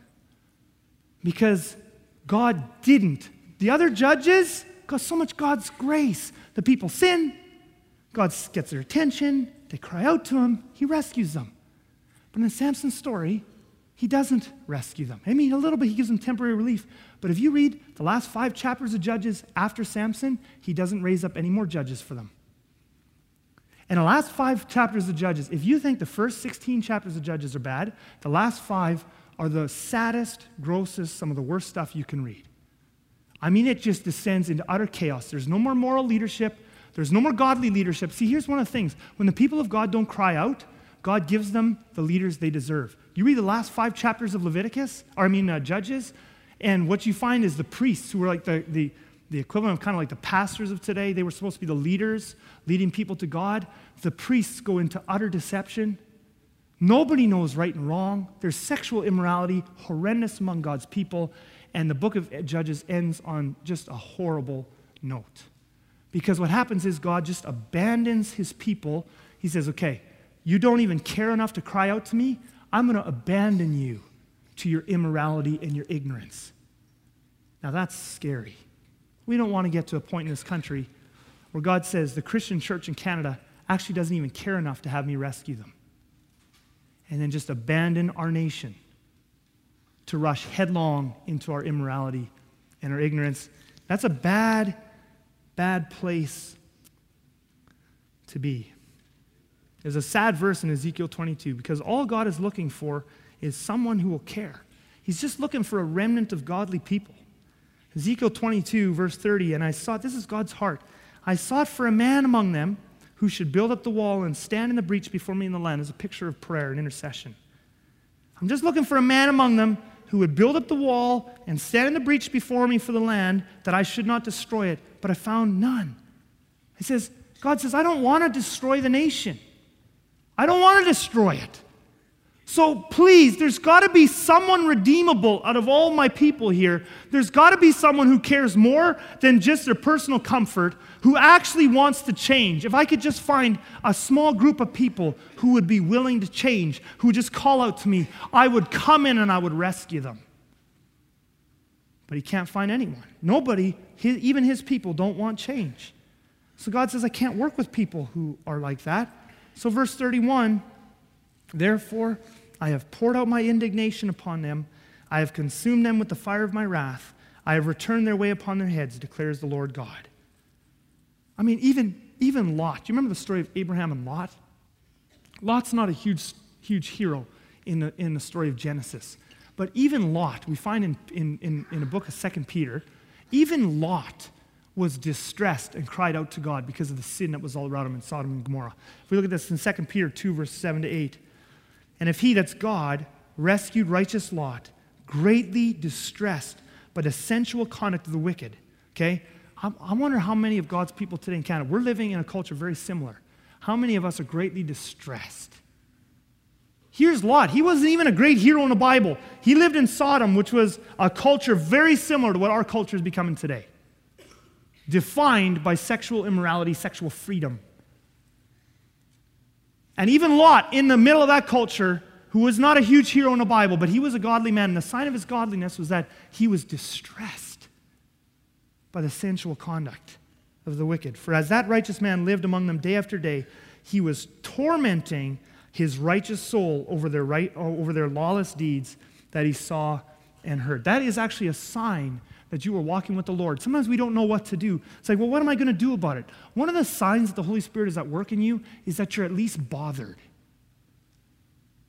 Because God didn't. The other judges got so much God's grace. The people sin, God gets their attention, they cry out to him, he rescues them. But in Samson's story, he doesn't rescue them. I mean, a little bit, he gives them temporary relief. But if you read the last five chapters of Judges after Samson, he doesn't raise up any more judges for them. In the last five chapters of Judges, if you think the first 16 chapters of Judges are bad, the last five are the saddest, grossest, some of the worst stuff you can read. I mean, it just descends into utter chaos. There's no more moral leadership, there's no more godly leadership. See, here's one of the things when the people of God don't cry out, God gives them the leaders they deserve. You read the last five chapters of Leviticus, or I mean, uh, Judges, and what you find is the priests, who were like the, the, the equivalent of kind of like the pastors of today, they were supposed to be the leaders, leading people to God. The priests go into utter deception. Nobody knows right and wrong. There's sexual immorality, horrendous among God's people. And the book of Judges ends on just a horrible note. Because what happens is God just abandons his people. He says, okay, you don't even care enough to cry out to me. I'm going to abandon you to your immorality and your ignorance. Now that's scary. We don't want to get to a point in this country where God says the Christian church in Canada actually doesn't even care enough to have me rescue them. And then just abandon our nation to rush headlong into our immorality and our ignorance. That's a bad, bad place to be. There's a sad verse in Ezekiel 22 because all God is looking for is someone who will care. He's just looking for a remnant of godly people. Ezekiel 22, verse 30, and I sought, this is God's heart. I sought for a man among them who should build up the wall and stand in the breach before me in the land as a picture of prayer and intercession. I'm just looking for a man among them who would build up the wall and stand in the breach before me for the land that I should not destroy it, but I found none. He says, God says, I don't want to destroy the nation. I don't want to destroy it. So please, there's got to be someone redeemable out of all my people here. There's got to be someone who cares more than just their personal comfort, who actually wants to change. If I could just find a small group of people who would be willing to change, who would just call out to me, I would come in and I would rescue them. But he can't find anyone. Nobody, his, even his people, don't want change. So God says, I can't work with people who are like that. So, verse 31 Therefore, I have poured out my indignation upon them. I have consumed them with the fire of my wrath. I have returned their way upon their heads, declares the Lord God. I mean, even, even Lot. Do you remember the story of Abraham and Lot? Lot's not a huge, huge hero in the, in the story of Genesis. But even Lot, we find in, in, in, in a book of Second Peter, even Lot was distressed and cried out to God because of the sin that was all around him in Sodom and Gomorrah. If we look at this in 2 Peter 2, verse 7 to 8, and if he, that's God, rescued righteous Lot, greatly distressed by the sensual conduct of the wicked, okay? I, I wonder how many of God's people today in Canada, we're living in a culture very similar. How many of us are greatly distressed? Here's Lot. He wasn't even a great hero in the Bible. He lived in Sodom, which was a culture very similar to what our culture is becoming today, defined by sexual immorality, sexual freedom. And even Lot, in the middle of that culture, who was not a huge hero in the Bible, but he was a godly man. And the sign of his godliness was that he was distressed by the sensual conduct of the wicked. For as that righteous man lived among them day after day, he was tormenting his righteous soul over their, right, over their lawless deeds that he saw and heard. That is actually a sign that you are walking with the Lord. Sometimes we don't know what to do. It's like, well, what am I going to do about it? One of the signs that the Holy Spirit is at work in you is that you're at least bothered.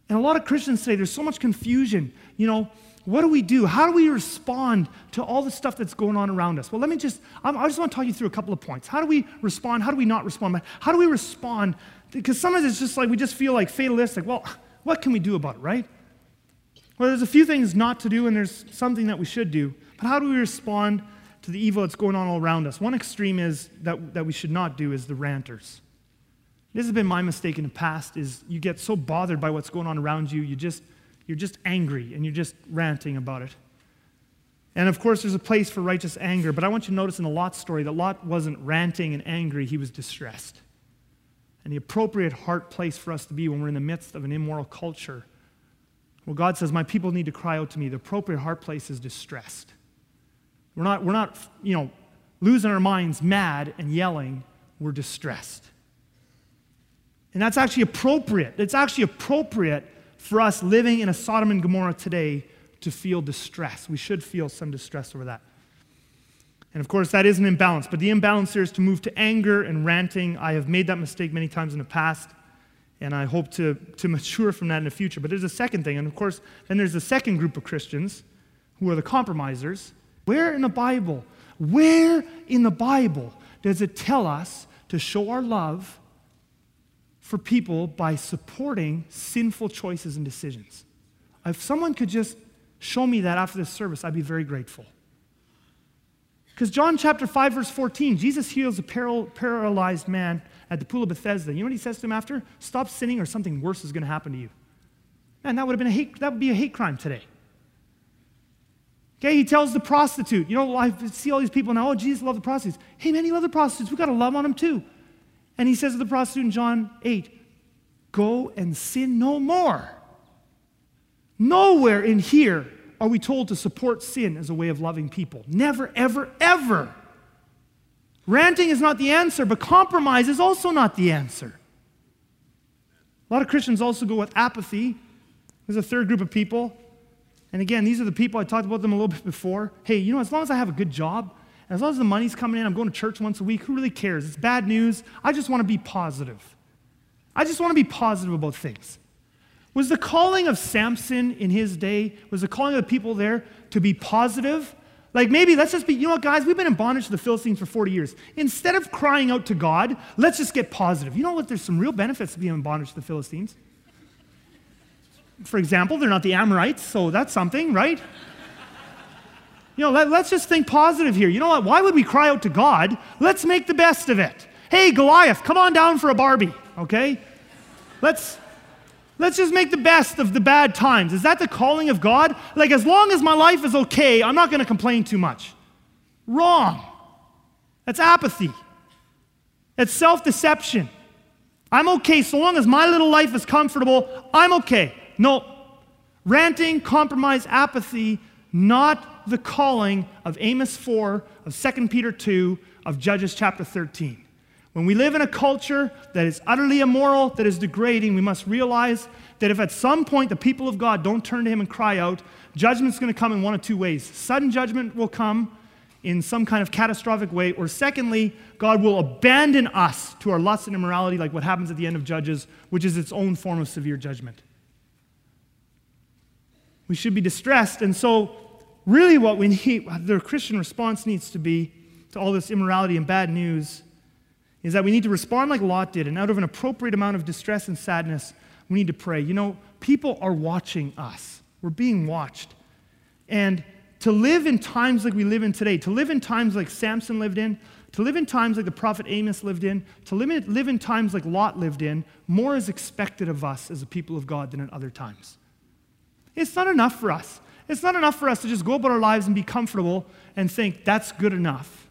And a lot of Christians say there's so much confusion. You know, what do we do? How do we respond to all the stuff that's going on around us? Well, let me just, I just want to talk you through a couple of points. How do we respond? How do we not respond? How do we respond? Because sometimes it's just like we just feel like fatalistic. Well, what can we do about it, right? Well, there's a few things not to do, and there's something that we should do. But how do we respond to the evil that's going on all around us? One extreme is that, that we should not do is the ranters. This has been my mistake in the past is you get so bothered by what's going on around you, you just, you're just angry and you're just ranting about it. And of course, there's a place for righteous anger, but I want you to notice in the Lot story that Lot wasn't ranting and angry, he was distressed. And the appropriate heart place for us to be when we're in the midst of an immoral culture. Well, God says, My people need to cry out to me. The appropriate heart place is distressed. We're not, we're not, you know, losing our minds mad and yelling. We're distressed. And that's actually appropriate. It's actually appropriate for us living in a Sodom and Gomorrah today to feel distress. We should feel some distress over that. And of course, that is an imbalance. But the imbalance here is to move to anger and ranting. I have made that mistake many times in the past, and I hope to, to mature from that in the future. But there's a second thing. And of course, then there's a second group of Christians who are the compromisers. Where in the Bible, where in the Bible does it tell us to show our love for people by supporting sinful choices and decisions? If someone could just show me that after this service, I'd be very grateful. Because John chapter 5, verse 14, Jesus heals a paralyzed man at the pool of Bethesda. You know what he says to him after? Stop sinning or something worse is going to happen to you. Man, that would have been a hate, that would be a hate crime today. Okay, he tells the prostitute, you know, I see all these people now, oh, Jesus loved the prostitutes. Hey, man, he loved the prostitutes. We've got to love on them too. And he says to the prostitute in John 8, go and sin no more. Nowhere in here are we told to support sin as a way of loving people. Never, ever, ever. Ranting is not the answer, but compromise is also not the answer. A lot of Christians also go with apathy. There's a third group of people. And again, these are the people I talked about them a little bit before. Hey, you know, as long as I have a good job, as long as the money's coming in, I'm going to church once a week, who really cares? It's bad news. I just want to be positive. I just want to be positive about things. Was the calling of Samson in his day, was the calling of the people there to be positive? Like maybe let's just be, you know what, guys, we've been in bondage to the Philistines for 40 years. Instead of crying out to God, let's just get positive. You know what? There's some real benefits to being in bondage to the Philistines. For example, they're not the Amorites, so that's something, right? You know, let, us just think positive here. You know what? Why would we cry out to God? Let's make the best of it. Hey, Goliath, come on down for a Barbie, okay? Let's let's just make the best of the bad times. Is that the calling of God? Like as long as my life is okay, I'm not going to complain too much. Wrong. That's apathy. It's self-deception. I'm okay so long as my little life is comfortable, I'm okay. No. Ranting, compromise, apathy, not the calling of Amos 4, of 2 Peter 2, of Judges chapter 13. When we live in a culture that is utterly immoral, that is degrading, we must realize that if at some point the people of God don't turn to Him and cry out, judgment's going to come in one of two ways. Sudden judgment will come in some kind of catastrophic way, or secondly, God will abandon us to our lust and immorality, like what happens at the end of Judges, which is its own form of severe judgment. We should be distressed, and so really what we need, the Christian response needs to be to all this immorality and bad news, is that we need to respond like Lot did, and out of an appropriate amount of distress and sadness, we need to pray. You know, people are watching us, we're being watched. And to live in times like we live in today, to live in times like Samson lived in, to live in times like the prophet Amos lived in, to live in, times like Lot lived in, more is expected of us as a people of God than at other times. It's not enough for us. It's not enough for us to just go about our lives and be comfortable and think that's good enough.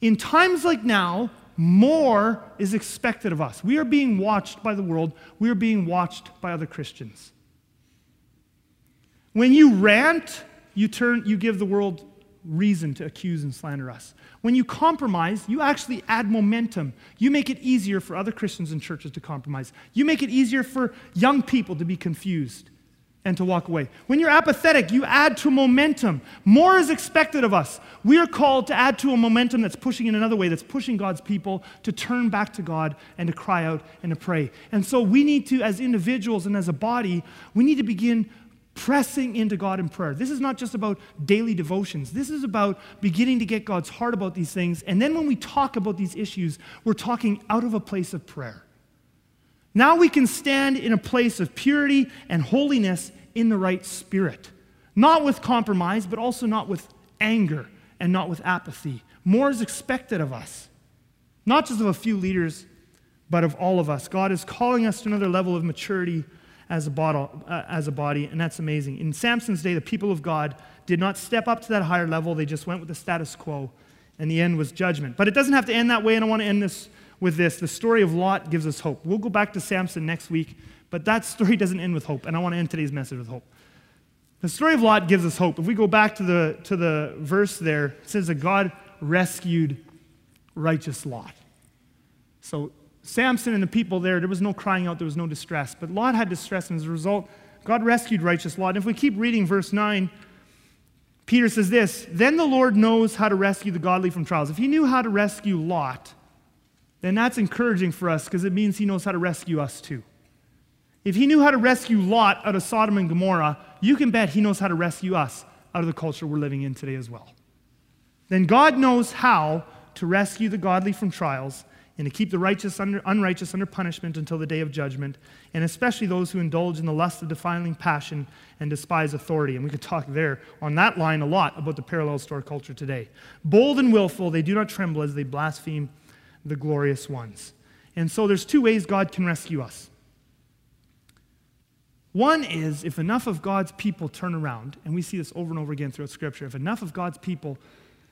In times like now, more is expected of us. We are being watched by the world, we are being watched by other Christians. When you rant, you turn you give the world reason to accuse and slander us. When you compromise, you actually add momentum. You make it easier for other Christians and churches to compromise. You make it easier for young people to be confused and to walk away. When you're apathetic, you add to momentum. More is expected of us. We are called to add to a momentum that's pushing in another way, that's pushing God's people to turn back to God and to cry out and to pray. And so we need to, as individuals and as a body, we need to begin pressing into God in prayer. This is not just about daily devotions. This is about beginning to get God's heart about these things. And then when we talk about these issues, we're talking out of a place of prayer. Now we can stand in a place of purity and holiness in the right spirit. Not with compromise, but also not with anger and not with apathy. More is expected of us, not just of a few leaders, but of all of us. God is calling us to another level of maturity as a, bottle, uh, as a body, and that's amazing. In Samson's day, the people of God did not step up to that higher level, they just went with the status quo, and the end was judgment. But it doesn't have to end that way, and I want to end this with this. The story of Lot gives us hope. We'll go back to Samson next week, but that story doesn't end with hope, and I want to end today's message with hope. The story of Lot gives us hope. If we go back to the, to the verse there, it says that God rescued righteous Lot. So Samson and the people there, there was no crying out, there was no distress. But Lot had distress, and as a result, God rescued righteous Lot. And if we keep reading verse 9, Peter says this Then the Lord knows how to rescue the godly from trials. If he knew how to rescue Lot, then that's encouraging for us because it means he knows how to rescue us too. If he knew how to rescue Lot out of Sodom and Gomorrah, you can bet he knows how to rescue us out of the culture we're living in today as well. Then God knows how to rescue the godly from trials and to keep the righteous under, unrighteous under punishment until the day of judgment, and especially those who indulge in the lust of defiling passion and despise authority. And we could talk there on that line a lot about the parallels to our culture today. Bold and willful, they do not tremble as they blaspheme the glorious ones. And so there's two ways God can rescue us. One is if enough of God's people turn around, and we see this over and over again throughout Scripture, if enough of God's people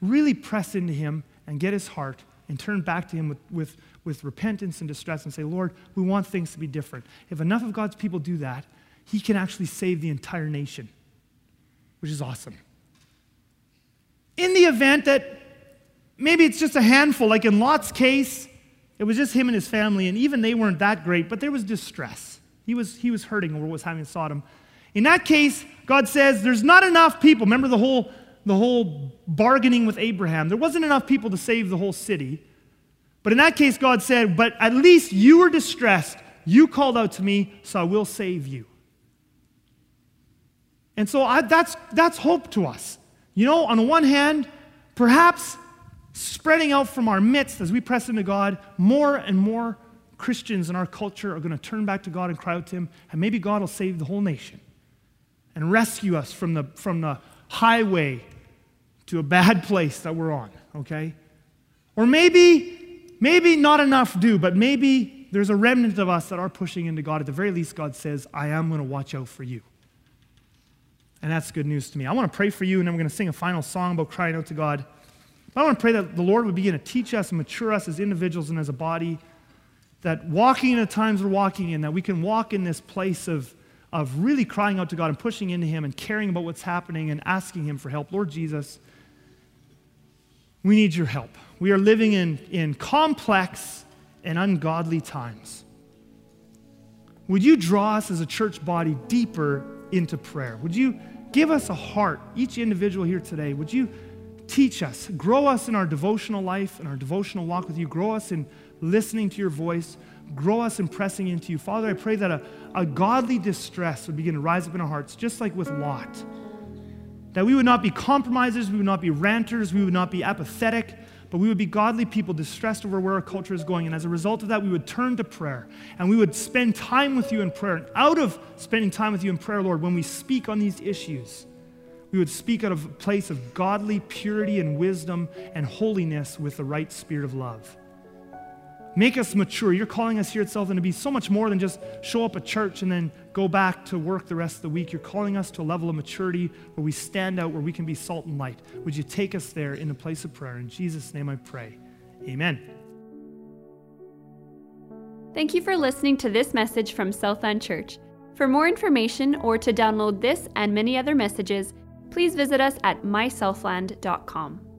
really press into Him and get His heart and turn back to Him with, with, with repentance and distress and say, Lord, we want things to be different. If enough of God's people do that, He can actually save the entire nation, which is awesome. In the event that maybe it's just a handful. Like in Lot's case, it was just him and his family, and even they weren't that great, but there was distress. He was, he was hurting over what was happening in Sodom. In that case, God says there's not enough people. Remember the whole, the whole bargaining with Abraham. There wasn't enough people to save the whole city. But in that case, God said, But at least you were distressed. You called out to me, so I will save you. And so I, that's, that's hope to us. You know, on the one hand, perhaps spreading out from our midst as we press into God, more and more Christians in our culture are going to turn back to God and cry out to Him, and maybe God will save the whole nation and rescue us from the, from the highway to a bad place that we're on, okay? Or maybe, maybe not enough do, but maybe there's a remnant of us that are pushing into God. At the very least, God says, I am going to watch out for you. And that's good news to me. I want to pray for you, and then we're going to sing a final song about crying out to God. But I want to pray that the Lord would begin to teach us and mature us as individuals and as a body, that walking in the times we're walking in, that we can walk in this place of, of really crying out to God and pushing into Him and caring about what's happening and asking Him for help. Lord Jesus, we need your help. We are living in, in complex and ungodly times. Would you draw us as a church body deeper into prayer? Would you give us a heart, each individual here today? Would you teach us, grow us in our devotional life and our devotional walk with you, grow us in listening to your voice, grow us in pressing into you? Father, I pray that a, a godly distress would begin to rise up in our hearts, just like with Lot. That we would not be compromisers, we would not be ranters, we would not be apathetic, but we would be godly people distressed over where our culture is going. And as a result of that, we would turn to prayer and we would spend time with you in prayer. And out of spending time with you in prayer, Lord, when we speak on these issues, we would speak out of a place of godly purity and wisdom and holiness with the right spirit of love. Make us mature. You're calling us here at Southland to be so much more than just show up at church and then go back to work the rest of the week. You're calling us to a level of maturity where we stand out, where we can be salt and light. Would you take us there in a place of prayer? In Jesus' name I pray. Amen. Thank you for listening to this message from Southland Church. For more information or to download this and many other messages, please visit us at mysouthland.com.